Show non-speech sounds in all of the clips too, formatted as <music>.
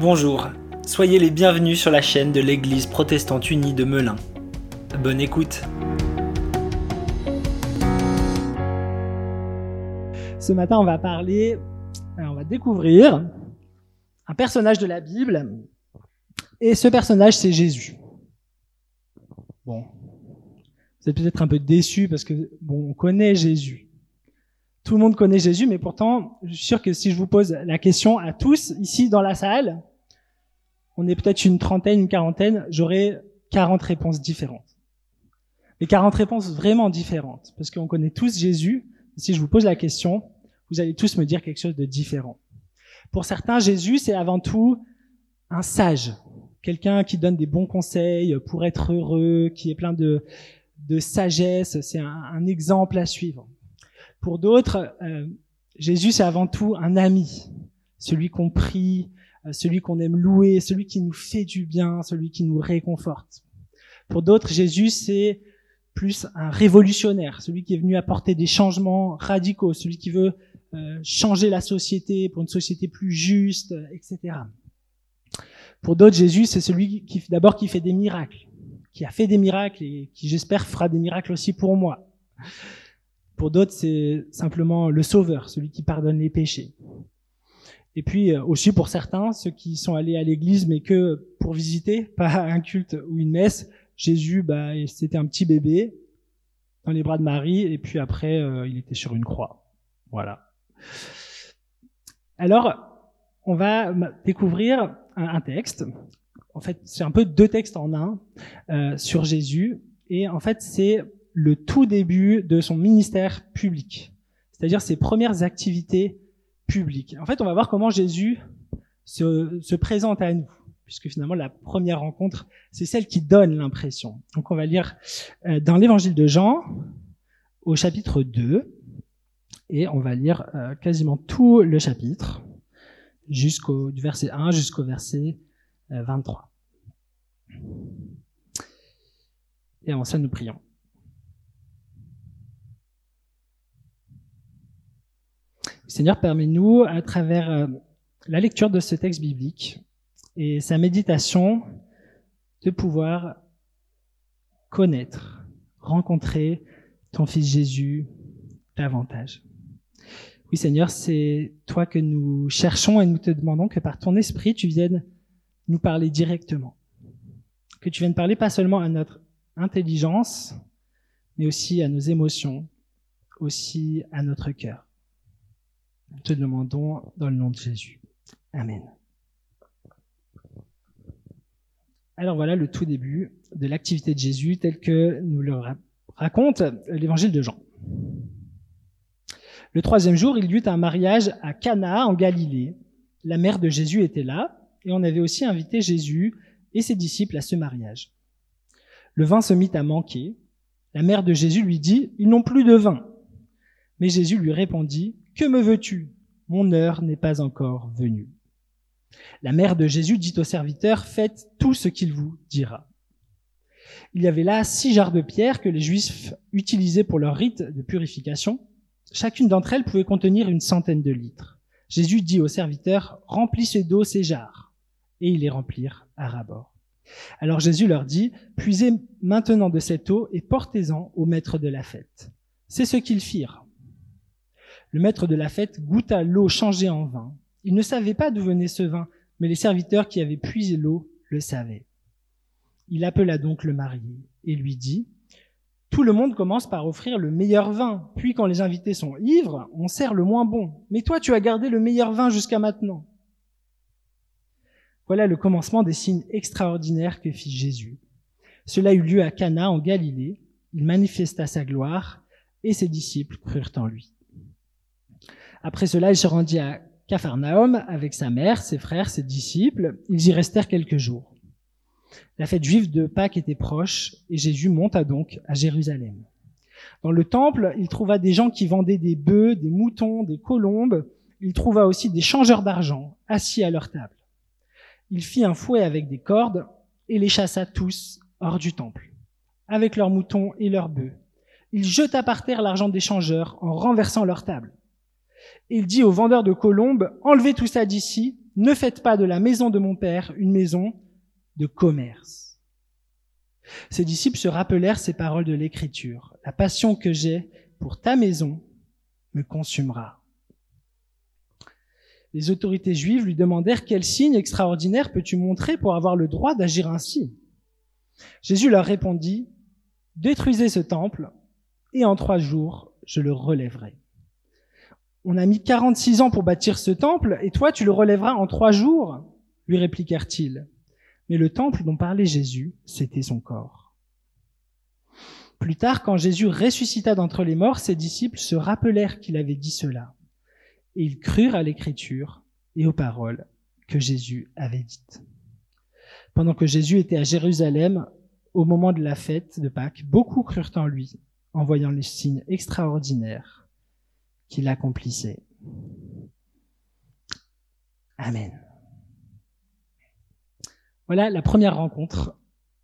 Bonjour, soyez les bienvenus sur la chaîne de l'Église protestante unie de Melun. Bonne écoute. Ce matin, on va parler, euh, on va découvrir un personnage de la Bible. Et ce personnage, c'est Jésus. Bon, vous êtes peut-être un peu déçus parce que, on connaît Jésus. Tout le monde connaît Jésus, mais pourtant, je suis sûr que si je vous pose la question à tous ici dans la salle, on est peut-être une trentaine, une quarantaine, j'aurai 40 réponses différentes. Mais 40 réponses vraiment différentes, parce qu'on connaît tous Jésus. Si je vous pose la question, vous allez tous me dire quelque chose de différent. Pour certains, Jésus, c'est avant tout un sage, quelqu'un qui donne des bons conseils pour être heureux, qui est plein de, sagesse, c'est un, exemple à suivre. Pour d'autres, euh, Jésus, c'est avant tout un ami, celui qu'on prie, euh, celui qu'on aime louer, celui qui nous fait du bien, celui qui nous réconforte. Pour d'autres, Jésus, c'est plus un révolutionnaire, celui qui est venu apporter des changements radicaux, celui qui veut euh, changer la société pour une société plus juste, etc. Pour d'autres, Jésus, c'est celui qui d'abord qui fait des miracles, qui a fait des miracles et qui, j'espère, fera des miracles aussi pour moi. Pour d'autres, c'est simplement le Sauveur, celui qui pardonne les péchés. Et puis euh, aussi pour certains, ceux qui sont allés à l'église mais que pour visiter, <laughs> pas un culte ou une messe, Jésus, bah, c'était un petit bébé dans les bras de Marie et puis après, euh, il était sur une croix. Voilà. Alors, on va découvrir un, texte. En fait, c'est un peu deux textes en un euh, sur Jésus. Et en fait, c'est le tout début de son ministère public, c'est-à-dire ses premières activités publiques. En fait, on va voir comment Jésus se, se présente à nous, puisque finalement la première rencontre, c'est celle qui donne l'impression. Donc on va lire euh, dans l'évangile de Jean, au chapitre 2, et on va lire euh, quasiment tout le chapitre, jusqu'au du verset 1 jusqu'au verset 23. Euh, et avant ça, nous prions. Seigneur, permets-nous, à travers euh, la lecture de ce texte biblique et sa méditation, de pouvoir connaître, rencontrer ton Fils Jésus davantage. Oui, Seigneur, c'est toi que nous cherchons et nous te demandons que par ton esprit, tu viennes nous parler directement. Que tu viennes parler pas seulement à notre intelligence, mais aussi à nos émotions, aussi à notre cœur. Nous te demandons dans le nom de Jésus. Amen. Alors voilà le tout début de l'activité de Jésus tel que nous le raconte l'évangile de Jean. Le troisième jour, il y eut un mariage à Cana en Galilée. La mère de Jésus était là, et on avait aussi invité Jésus et ses disciples à ce mariage. Le vin se mit à manquer. La mère de Jésus lui dit, Ils n'ont plus de vin. Mais Jésus lui répondit, Que me veux-tu? Mon heure n'est pas encore venue. La mère de Jésus dit au serviteur, Faites tout ce qu'il vous dira. Il y avait là six jarres de pierre que les Juifs utilisaient pour leur rite de purification. Chacune d'entre elles pouvait contenir une centaine de litres. Jésus dit aux serviteurs, remplissez d'eau ces jarres. Et ils les remplirent à rabord. Alors Jésus leur dit, puisez maintenant de cette eau et portez-en au maître de la fête. C'est ce qu'ils firent. Le maître de la fête goûta l'eau changée en vin. Il ne savait pas d'où venait ce vin, mais les serviteurs qui avaient puisé l'eau le savaient. Il appela donc le marié et lui dit, tout le monde commence par offrir le meilleur vin, puis quand les invités sont ivres, on sert le moins bon. Mais toi, tu as gardé le meilleur vin jusqu'à maintenant. Voilà le commencement des signes extraordinaires que fit Jésus. Cela eut lieu à Cana en Galilée. Il manifesta sa gloire et ses disciples crurent en lui. Après cela, il se rendit à Capharnaüm avec sa mère, ses frères, ses disciples. Ils y restèrent quelques jours. La fête juive de Pâques était proche et Jésus monta donc à Jérusalem. Dans le temple, il trouva des gens qui vendaient des bœufs, des moutons, des colombes. Il trouva aussi des changeurs d'argent assis à leur table. Il fit un fouet avec des cordes et les chassa tous hors du temple, avec leurs moutons et leurs bœufs. Il jeta par terre l'argent des changeurs en renversant leur table. Il dit aux vendeurs de colombes, enlevez tout ça d'ici, ne faites pas de la maison de mon père une maison de commerce. Ses disciples se rappelèrent ces paroles de l'écriture. La passion que j'ai pour ta maison me consumera. Les autorités juives lui demandèrent quel signe extraordinaire peux-tu montrer pour avoir le droit d'agir ainsi? Jésus leur répondit, détruisez ce temple et en trois jours je le relèverai. On a mis 46 ans pour bâtir ce temple et toi tu le relèveras en trois jours lui répliquèrent-ils. Mais le temple dont parlait Jésus, c'était son corps. Plus tard, quand Jésus ressuscita d'entre les morts, ses disciples se rappelèrent qu'il avait dit cela et ils crurent à l'écriture et aux paroles que Jésus avait dites. Pendant que Jésus était à Jérusalem, au moment de la fête de Pâques, beaucoup crurent en lui, en voyant les signes extraordinaires qu'il accomplissait. Amen. Voilà la première rencontre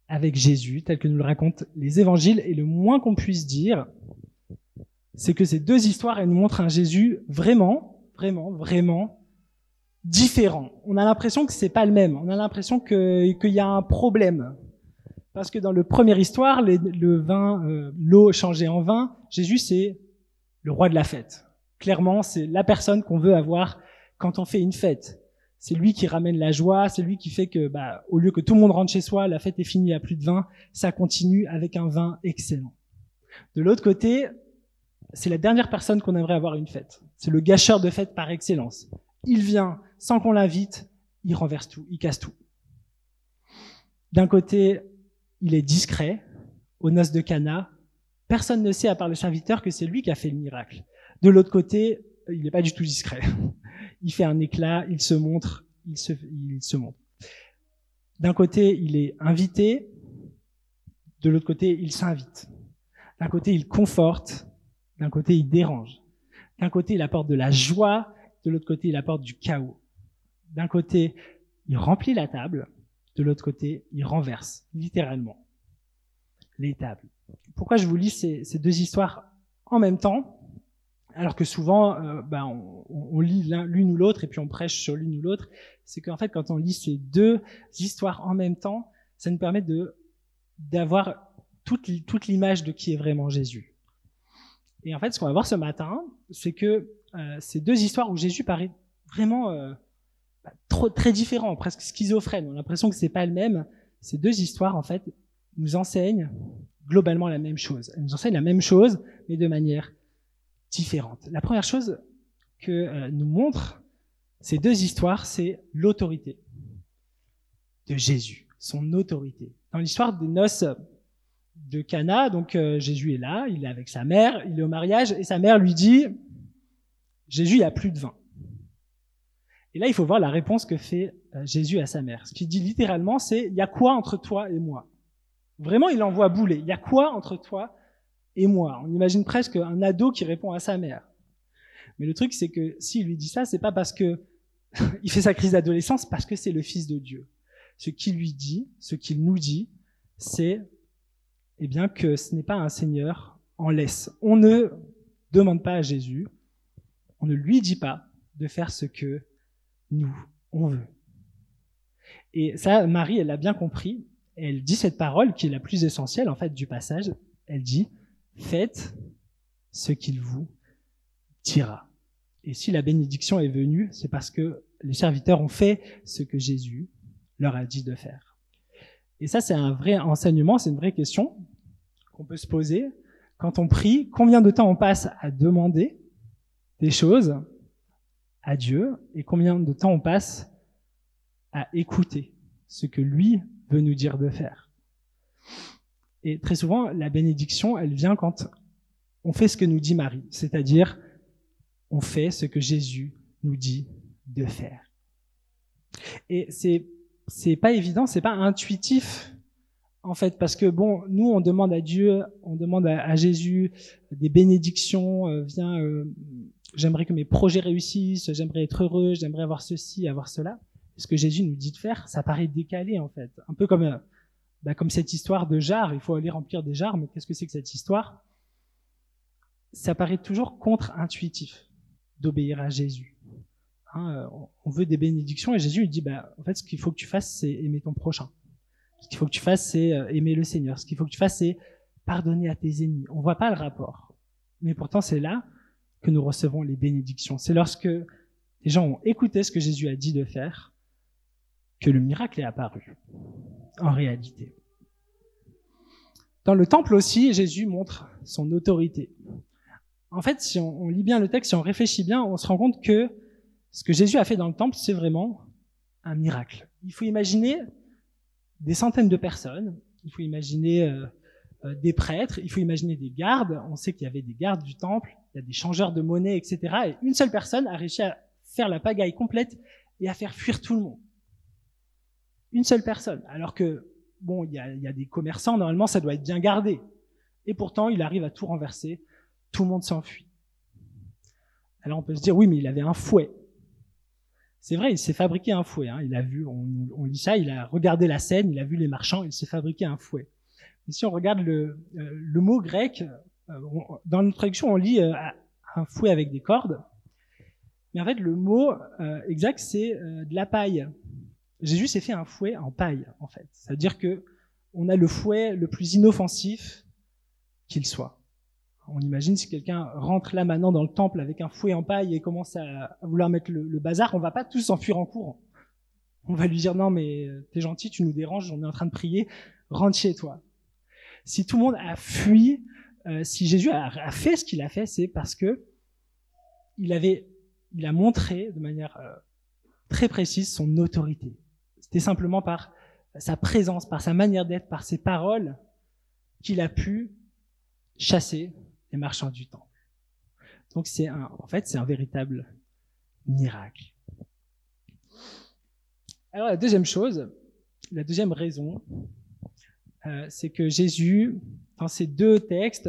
avec Jésus, telle que nous le racontent les évangiles, et le moins qu'on puisse dire, c'est que ces deux histoires, elles nous montrent un Jésus vraiment vraiment, vraiment différent. On a l'impression que c'est pas le même. On a l'impression qu'il y a un problème. Parce que dans le première histoire, le vin, euh, l'eau changée en vin, Jésus c'est le roi de la fête. Clairement, c'est la personne qu'on veut avoir quand on fait une fête. C'est lui qui ramène la joie, c'est lui qui fait que, bah, au lieu que tout le monde rentre chez soi, la fête est finie à plus de vin, ça continue avec un vin excellent. De l'autre côté, c'est la dernière personne qu'on aimerait avoir une fête. C'est le gâcheur de fête par excellence. Il vient sans qu'on l'invite, il renverse tout, il casse tout. D'un côté, il est discret, aux noces de Cana. Personne ne sait, à part le serviteur, que c'est lui qui a fait le miracle. De l'autre côté, il n'est pas du tout discret. <laughs> Il fait un éclat, il se montre, il se, il montre. D'un côté, il est invité. De l'autre côté, il s'invite. D'un côté, il conforte. D'un côté, il dérange. D'un côté, il apporte de la joie, de l'autre côté, il apporte du chaos. D'un côté, il remplit la table, de l'autre côté, il renverse, littéralement, les tables. Pourquoi je vous lis ces, deux histoires en même temps? Alors que souvent, euh, ben, on, lit l'une ou l'autre et puis on prêche sur l'une ou l'autre, c'est qu'en fait, quand on lit ces deux histoires en même temps, ça nous permet de d'avoir toute, toute l'image de qui est vraiment Jésus. Et en fait, ce qu'on va voir ce matin, c'est que euh, ces deux histoires où Jésus paraît vraiment euh, bah, trop, très différent, presque schizophrène, on a l'impression que c'est pas le même. Ces deux histoires, en fait, nous enseignent globalement la même chose. Elles nous enseignent la même chose, mais de manière différente. La première chose que euh, nous montrent ces deux histoires, c'est l'autorité de Jésus, son autorité. Dans l'histoire des noces de Cana, donc euh, Jésus est là, il est avec sa mère, il est au mariage, et sa mère lui dit, Jésus, il a plus de vin. Et là, il faut voir la réponse que fait euh, Jésus à sa mère. Ce qu'il dit littéralement, c'est, il y a quoi entre toi et moi? Vraiment, il envoie bouler. Il y a quoi entre toi et moi On imagine presque un ado qui répond à sa mère. Mais le truc, c'est que s'il lui dit ça, c'est pas parce que <laughs> il fait sa crise d'adolescence, parce que c'est le Fils de Dieu. Ce qu'il lui dit, ce qu'il nous dit, c'est eh bien que ce n'est pas un Seigneur en laisse. On ne demande pas à Jésus, on ne lui dit pas de faire ce que nous, on veut. Et ça, Marie, elle l'a bien compris. Elle dit cette parole qui est la plus essentielle, en fait, du passage. Elle dit, faites ce qu'il vous dira. Et si la bénédiction est venue, c'est parce que les serviteurs ont fait ce que Jésus leur a dit de faire. Et ça, c'est un vrai enseignement, c'est une vraie question qu'on peut se poser. Quand on prie, combien de temps on passe à demander des choses à Dieu et combien de temps on passe à écouter ce que lui veut nous dire de faire? Et très souvent, la bénédiction, elle vient quand on fait ce que nous dit Marie, c'est-à-dire on fait ce que Jésus nous dit de faire. Et c'est c'est pas évident, c'est pas intuitif en fait, parce que bon, nous on demande à Dieu, on demande à, Jésus des bénédictions, euh, viens, euh, j'aimerais que mes projets réussissent, j'aimerais être heureux, j'aimerais avoir ceci, avoir cela. Ce que Jésus nous dit de faire, ça paraît décalé en fait, un peu comme euh, bah, comme cette histoire de jarre, il faut aller remplir des jarres, mais qu'est-ce que c'est que cette histoire? Ça paraît toujours contre-intuitif d'obéir à Jésus. Hein, on veut des bénédictions et Jésus il dit bah en fait ce qu'il faut que tu fasses c'est aimer ton prochain. Ce qu'il faut que tu fasses c'est aimer le Seigneur. Ce qu'il faut que tu fasses c'est pardonner à tes ennemis. On voit pas le rapport. Mais pourtant c'est là que nous recevons les bénédictions. C'est lorsque les gens ont écouté ce que Jésus a dit de faire que le miracle est apparu en réalité. Dans le temple aussi, Jésus montre son autorité. En fait, si on, lit bien le texte, si on réfléchit bien, on se rend compte que ce que Jésus a fait dans le temple, c'est vraiment un miracle. Il faut imaginer des centaines de personnes, il faut imaginer euh, euh, des prêtres, il faut imaginer des gardes. On sait qu'il y avait des gardes du temple, il y a des changeurs de monnaie, etc. Et une seule personne a réussi à faire la pagaille complète et à faire fuir tout le monde. Une seule personne. Alors que, bon, il y a, des commerçants, normalement, ça doit être bien gardé. Et pourtant, il arrive à tout renverser. Tout le monde s'enfuit. Alors on peut se dire, oui, mais il avait un fouet. C'est vrai, il s'est fabriqué un fouet. Hein. Il a vu, on, lit ça, il a regardé la scène, il a vu les marchands, il s'est fabriqué un fouet. Et si on regarde le, euh, mot grec, euh, dans notre on lit euh, un fouet avec des cordes. Mais en fait, le mot exact, c'est de la paille. Jésus s'est fait un fouet en paille, en fait. C'est-à-dire que on a le fouet le plus inoffensif qu'il soit. On imagine si quelqu'un rentre là maintenant dans le temple avec un fouet en paille et commence à, vouloir mettre le, bazar, on va pas tous s'enfuir en courant. On va lui dire non mais euh, t'es gentil, tu nous déranges, on est en train de prier, rentre chez toi. Si tout le monde a fui, euh, si Jésus a, fait ce qu'il a fait, c'est parce que il avait, a montré de manière euh, très précise son autorité. C'était simplement par sa présence, par sa manière d'être, par ses paroles, qu'il a pu chasser les marchands du temple. Donc c'est un, en fait, c'est un véritable miracle. Alors la deuxième chose, la deuxième raison, euh, c'est que Jésus, dans ces deux textes,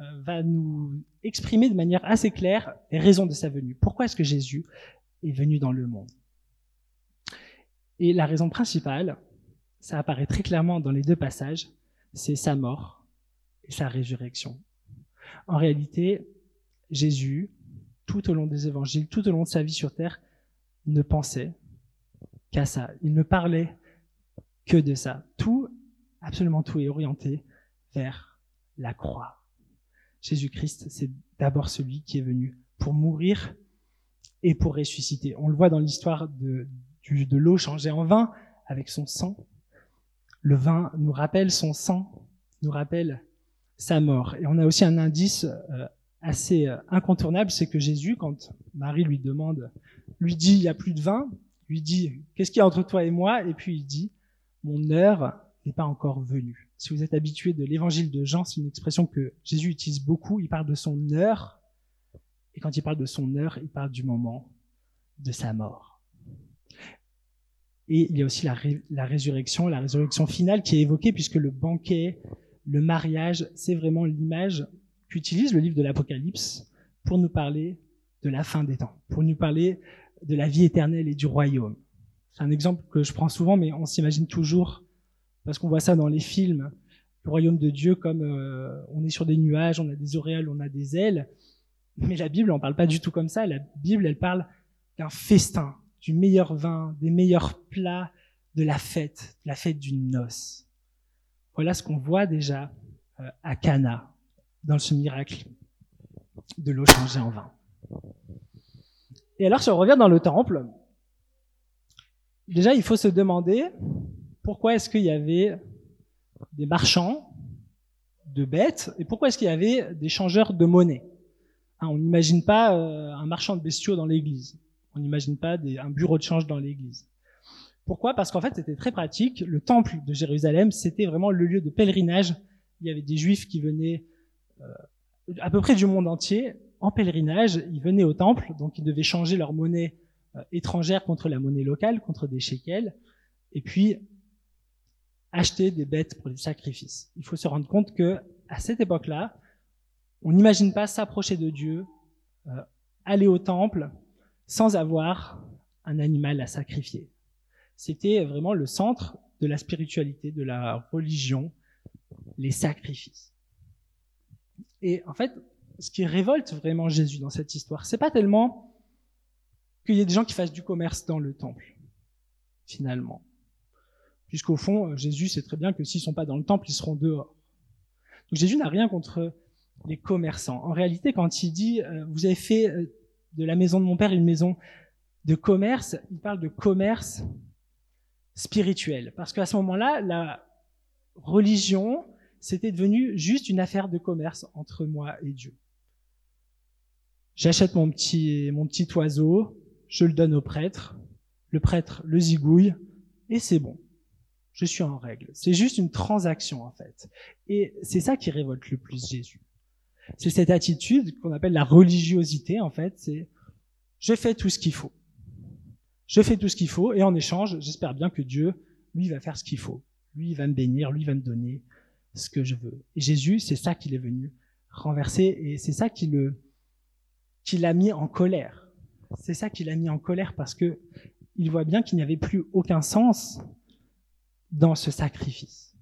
euh, va nous exprimer de manière assez claire les raisons de sa venue. Pourquoi est-ce que Jésus est venu dans le monde? Et la raison principale, ça apparaît très clairement dans les deux passages, c'est sa mort et sa résurrection. En réalité, Jésus, tout au long des évangiles, tout au long de sa vie sur terre, ne pensait qu'à ça. Il ne parlait que de ça. Tout, absolument tout est orienté vers la croix. Jésus-Christ, c'est d'abord celui qui est venu pour mourir et pour ressusciter. On le voit dans l'histoire de, de l'eau changée en vin avec son sang. Le vin nous rappelle son sang, nous rappelle sa mort. Et on a aussi un indice euh, assez euh, incontournable, c'est que Jésus, quand Marie lui demande, lui dit, il y a plus de vin, lui dit, qu'est-ce qu'il y a entre toi et moi? Et puis il dit, mon heure n'est pas encore venue. Si vous êtes habitué de l'évangile de Jean, c'est une expression que Jésus utilise beaucoup. Il parle de son heure. Et quand il parle de son heure, il parle du moment de sa mort. Et il y a aussi la, résurrection, la résurrection finale qui est évoquée puisque le banquet le mariage, c'est vraiment l'image qu'utilise le livre de l'Apocalypse pour nous parler de la fin des temps, pour nous parler de la vie éternelle et du royaume. C'est un exemple que je prends souvent, mais on s'imagine toujours, parce qu'on voit ça dans les films, le royaume de Dieu comme euh, on est sur des nuages, on a des auréoles, on a des ailes. Mais la Bible, on parle pas du tout comme ça. La Bible, elle parle d'un festin, du meilleur vin, des meilleurs plats, de la fête, la fête d'une noce. Voilà ce qu'on voit déjà euh, à Cana, dans ce miracle de l'eau changée en vin. Et alors, si on revient dans le temple, déjà, il faut se demander pourquoi est-ce qu'il y avait des marchands de bêtes et pourquoi est-ce qu'il y avait des changeurs de monnaie. Hein, on n'imagine pas euh, un marchand de bestiaux dans l'église. On n'imagine pas un bureau de change dans l'église. Pourquoi? Parce qu'en fait, c'était très pratique. Le temple de Jérusalem, c'était vraiment le lieu de pèlerinage. Il y avait des juifs qui venaient euh, à peu près du monde entier en pèlerinage. Ils venaient au temple, donc ils devaient changer leur monnaie euh, étrangère contre la monnaie locale, contre des shekels, et puis acheter des bêtes pour les sacrifices. Il faut se rendre compte que à cette époque-là, on n'imagine pas s'approcher de Dieu, euh, aller au temple sans avoir un animal à sacrifier c'était vraiment le centre de la spiritualité, de la religion, les sacrifices. Et en fait, ce qui révolte vraiment Jésus dans cette histoire, c'est pas tellement qu'il y ait des gens qui fassent du commerce dans le temple, finalement. Puisqu'au fond, Jésus sait très bien que s'ils sont pas dans le temple, ils seront dehors. Donc Jésus n'a rien contre les commerçants. En réalité, quand il dit euh, vous avez fait euh, de la maison de mon père une maison de commerce, il parle de commerce spirituel. Parce qu'à ce moment-là, la religion, c'était devenu juste une affaire de commerce entre moi et Dieu. J'achète mon petit, mon petit oiseau, je le donne au prêtre, le prêtre le zigouille, et c'est bon. Je suis en règle. C'est juste une transaction, en fait. Et c'est ça qui révolte le plus Jésus. C'est cette attitude qu'on appelle la religiosité, en fait. C'est, je fais tout ce qu'il faut. Je fais tout ce qu'il faut, et en échange, j'espère bien que Dieu, lui, va faire ce qu'il faut. Lui, il va me bénir, lui, il va me donner ce que je veux. Et Jésus, c'est ça qu'il est venu renverser, et c'est ça qui le, qui l'a mis en colère. C'est ça qui l'a mis en colère parce que il voit bien qu'il n'y avait plus aucun sens dans ce sacrifice.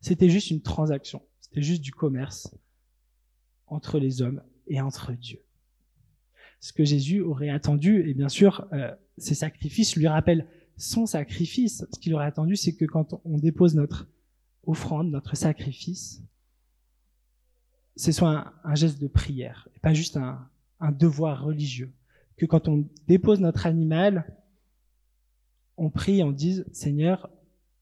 C'était juste une transaction. C'était juste du commerce entre les hommes et entre Dieu. Ce que Jésus aurait attendu, et bien sûr, euh, ces sacrifices lui rappellent son sacrifice. Ce qu'il aurait attendu, c'est que quand on dépose notre offrande, notre sacrifice, ce soit un, geste de prière, et pas juste un, un devoir religieux. Que quand on dépose notre animal, on prie, on dise, Seigneur,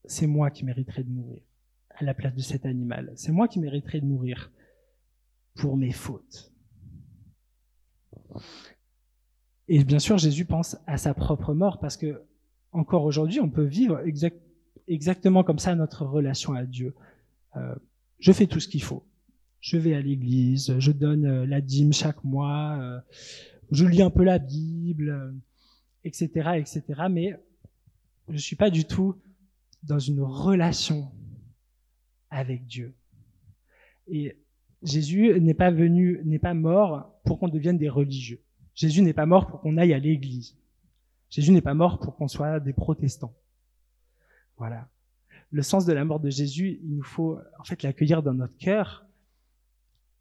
c'est moi qui mériterais de mourir à la place de cet animal. C'est moi qui mériterais de mourir pour mes fautes. Et bien sûr, Jésus pense à sa propre mort parce que encore aujourd'hui, on peut vivre exactement comme ça notre relation à Dieu. Euh, je fais tout ce qu'il faut. Je vais à l'église, je donne euh, la dîme chaque mois, euh, je lis un peu la Bible, etc., etc. Mais je suis pas du tout dans une relation avec Dieu. Et Jésus n'est pas venu, n'est pas mort pour qu'on devienne des religieux. Jésus n'est pas mort pour qu'on aille à l'église. Jésus n'est pas mort pour qu'on soit des protestants. Voilà. Le sens de la mort de Jésus, il nous faut en fait l'accueillir dans notre cœur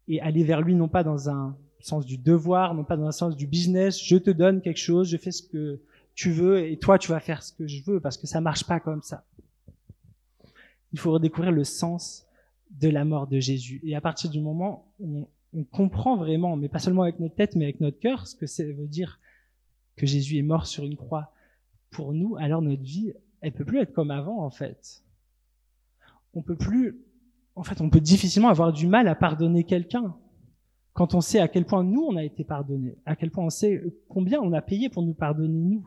et aller vers lui non pas dans un sens du devoir, non pas dans un sens du business, je te donne quelque chose, je fais ce que tu veux et toi tu vas faire ce que je veux parce que ça marche pas comme ça. Il faut redécouvrir le sens de la mort de Jésus. Et à partir du moment où on, comprend vraiment, mais pas seulement avec notre tête, mais avec notre cœur, ce que ça veut dire que Jésus est mort sur une croix pour nous, alors notre vie, elle peut plus être comme avant, en fait. On peut plus, en fait, on peut difficilement avoir du mal à pardonner quelqu'un. Quand on sait à quel point nous, on a été pardonnés, à quel point on sait combien on a payé pour nous pardonner nous.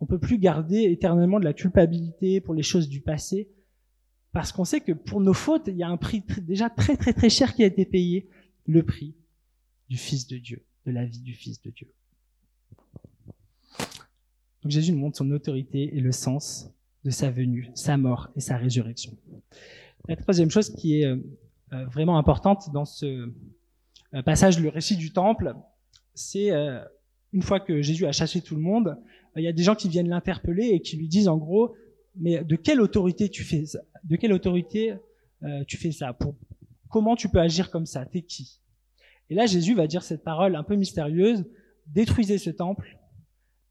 On peut plus garder éternellement de la culpabilité pour les choses du passé, parce qu'on sait que pour nos fautes, il y a un prix déjà très très très cher qui a été payé, le prix du Fils de Dieu, de la vie du Fils de Dieu. Donc Jésus nous montre son autorité et le sens de sa venue, sa mort et sa résurrection. La troisième chose qui est euh, euh, vraiment importante dans ce euh, passage, le récit du temple, c'est une fois que Jésus a chassé tout le monde, il y a des gens qui viennent l'interpeller et qui lui disent en gros, mais de quelle autorité tu fais ça De quelle autorité euh, tu fais ça? Pour comment tu peux agir comme ça? T'es qui? Et là, Jésus va dire cette parole un peu mystérieuse détruisez ce temple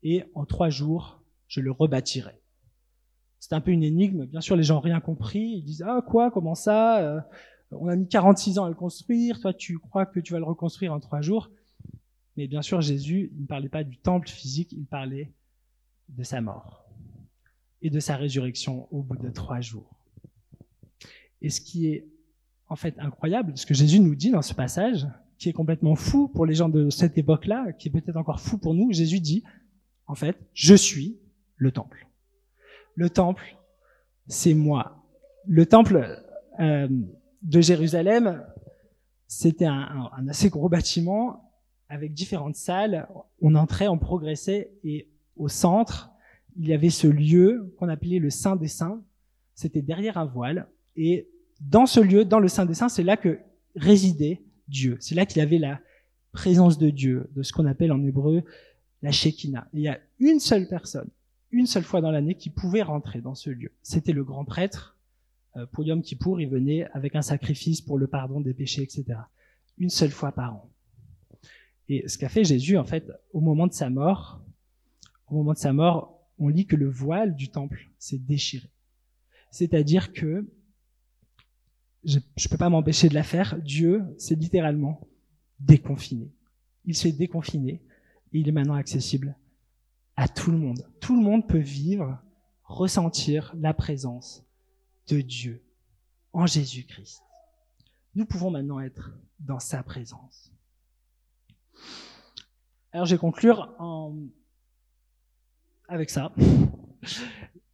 et en trois jours, je le rebâtirai. C'est un peu une énigme. Bien sûr, les gens n'ont rien compris. Ils disent ah quoi? Comment ça? Euh, On a mis 46 ans à le construire. Toi, tu crois que tu vas le reconstruire en trois jours? Mais bien sûr, Jésus, ne parlait pas du temple physique. Il parlait de sa mort et de sa résurrection au bout de trois jours. Et ce qui est en fait incroyable, ce que Jésus nous dit dans ce passage, qui est complètement fou pour les gens de cette époque-là, qui est peut-être encore fou pour nous, Jésus dit, en fait, je suis le temple. Le temple, c'est moi. Le temple euh, de Jérusalem, c'était un, un, assez gros bâtiment avec différentes salles. On entrait, on progressait, et au centre, il y avait ce lieu qu'on appelait le Saint des Saints. C'était derrière un voile. Et dans ce lieu, dans le Saint des Saints, c'est là que résidait Dieu. C'est là qu'il avait la présence de Dieu, de ce qu'on appelle en hébreu la Shekinah. il y a une seule personne, une seule fois dans l'année qui pouvait rentrer dans ce lieu. C'était le grand prêtre. Euh, pour Yom Kippour, il venait avec un sacrifice pour le pardon des péchés, etc. Une seule fois par an. Et ce qu'a fait Jésus, en fait, au moment de sa mort, au moment de sa mort, on lit que le voile du temple s'est déchiré. C'est-à-dire que je ne peux pas m'empêcher de la faire. Dieu s'est littéralement déconfiné. Il s'est déconfiné et il est maintenant accessible à tout le monde. Tout le monde peut vivre, ressentir la présence de Dieu en Jésus-Christ. Nous pouvons maintenant être dans sa présence. Alors je vais conclure en... avec ça.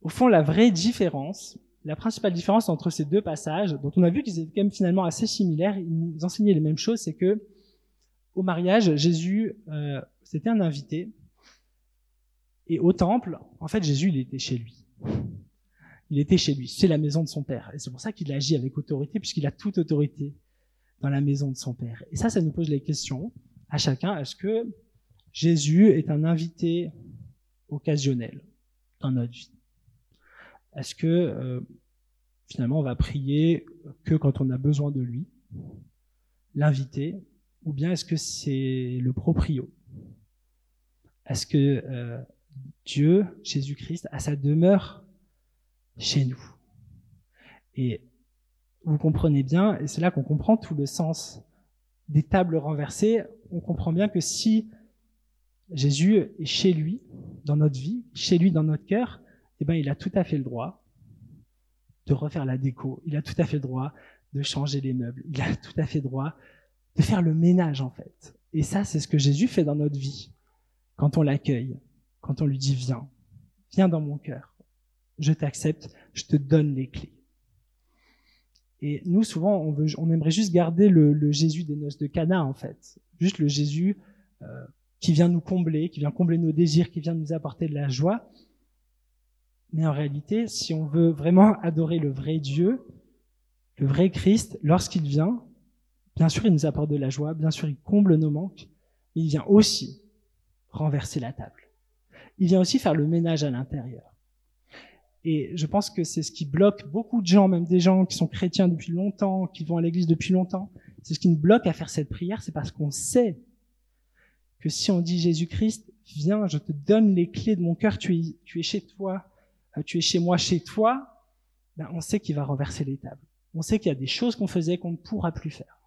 Au fond, la vraie différence, la principale différence entre ces deux passages, dont on a vu qu'ils étaient quand même finalement assez similaires, ils nous enseignaient les mêmes choses, c'est que au mariage, Jésus, euh, c'était un invité, et au temple, en fait, Jésus, il était chez lui. Il était chez lui. C'est la maison de son père. Et c'est pour ça qu'il agit avec autorité, puisqu'il a toute autorité dans la maison de son père. Et ça, ça nous pose les questions à chacun. Est-ce que Jésus est un invité occasionnel dans notre vie. Est-ce que euh, finalement on va prier que quand on a besoin de lui, l'invité, ou bien est-ce que c'est le proprio? Est-ce que euh, Dieu, Jésus-Christ, a sa demeure chez nous? Et vous comprenez bien, et c'est là qu'on comprend tout le sens des tables renversées, on comprend bien que si Jésus est chez lui, dans notre vie, chez lui, dans notre cœur, eh ben, il a tout à fait le droit de refaire la déco, il a tout à fait le droit de changer les meubles, il a tout à fait le droit de faire le ménage, en fait. Et ça, c'est ce que Jésus fait dans notre vie, quand on l'accueille, quand on lui dit viens, viens dans mon cœur, je t'accepte, je te donne les clés. Et nous, souvent, on, veut, on aimerait juste garder le, Jésus des noces de Cana, en fait. Juste le Jésus euh, qui vient nous combler, qui vient combler nos désirs, qui vient nous apporter de la joie. Mais en réalité, si on veut vraiment adorer le vrai Dieu, le vrai Christ, lorsqu'il vient, bien sûr, il nous apporte de la joie, bien sûr, il comble nos manques, mais il vient aussi renverser la table. Il vient aussi faire le ménage à l'intérieur. Et je pense que c'est ce qui bloque beaucoup de gens, même des gens qui sont chrétiens depuis longtemps, qui vont à l'église depuis longtemps. C'est ce qui nous bloque à faire cette prière, c'est parce qu'on sait que si on dit Jésus-Christ, viens, je te donne les clés de mon cœur, tu es, chez toi, euh, tu es chez moi, chez toi, ben on sait qu'il va renverser les tables. On sait qu'il y a des choses qu'on faisait qu'on ne pourra plus faire.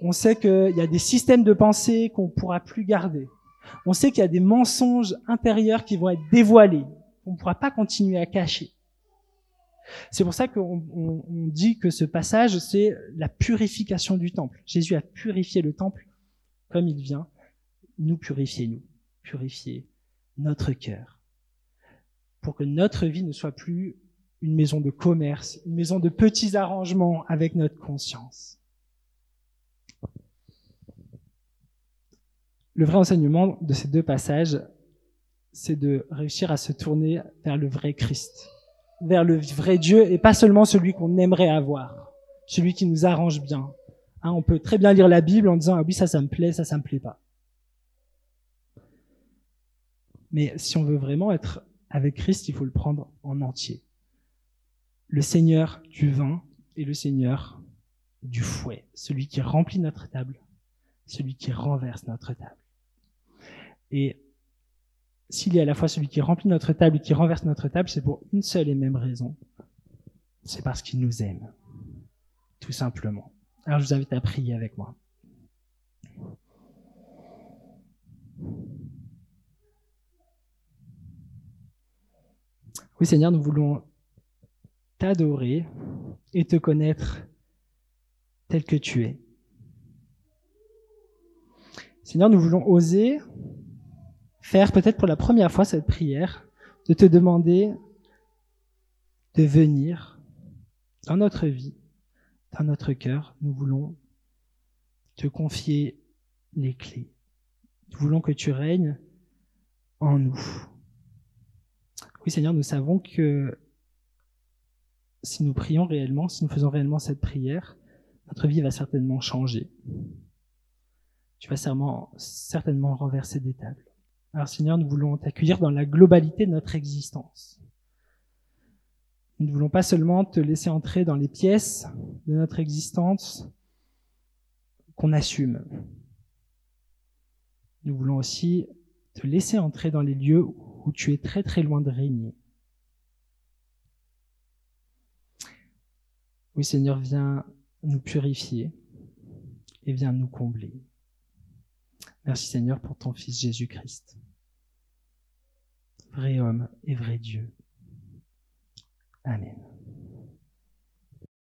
On sait qu'il y a des systèmes de pensée qu'on ne pourra plus garder. On sait qu'il y a des mensonges intérieurs qui vont être dévoilés, on ne pourra pas continuer à cacher. C'est pour ça qu'on dit que ce passage, c'est la purification du temple. Jésus a purifié le temple comme il vient nous purifier, nous, purifier notre cœur, pour que notre vie ne soit plus une maison de commerce, une maison de petits arrangements avec notre conscience. Le vrai enseignement de ces deux passages, c'est de réussir à se tourner vers le vrai Christ, vers le vrai Dieu et pas seulement celui qu'on aimerait avoir, celui qui nous arrange bien. Hein, on peut très bien lire la Bible en disant ah oui ça ça me plaît, ça ça me plaît pas. Mais si on veut vraiment être avec Christ, il faut le prendre en entier. Le Seigneur du vin et le Seigneur du fouet, celui qui remplit notre table, celui qui renverse notre table. Et s'il est à la fois celui qui remplit notre table et qui renverse notre table, c'est pour une seule et même raison. C'est parce qu'il nous aime. Tout simplement. Alors je vous invite à prier avec moi. Oui Seigneur, nous voulons t'adorer et te connaître tel que tu es. Seigneur, nous voulons oser faire peut-être pour la première fois cette prière, de te demander de venir dans notre vie, dans notre cœur. Nous voulons te confier les clés. Nous voulons que tu règnes en nous. Oui Seigneur, nous savons que si nous prions réellement, si nous faisons réellement cette prière, notre vie va certainement changer. Tu vas certainement, renverser des tables. Alors Seigneur, nous voulons t'accueillir dans la globalité de notre existence. Nous ne voulons pas seulement te laisser entrer dans les pièces de notre existence qu'on assume. nous voulons aussi te laisser entrer dans les lieux où tu es très très loin de régner. Oui Seigneur, viens nous purifier et viens nous combler. Merci Seigneur pour ton Fils Jésus-Christ, vrai homme et vrai Dieu. Amen.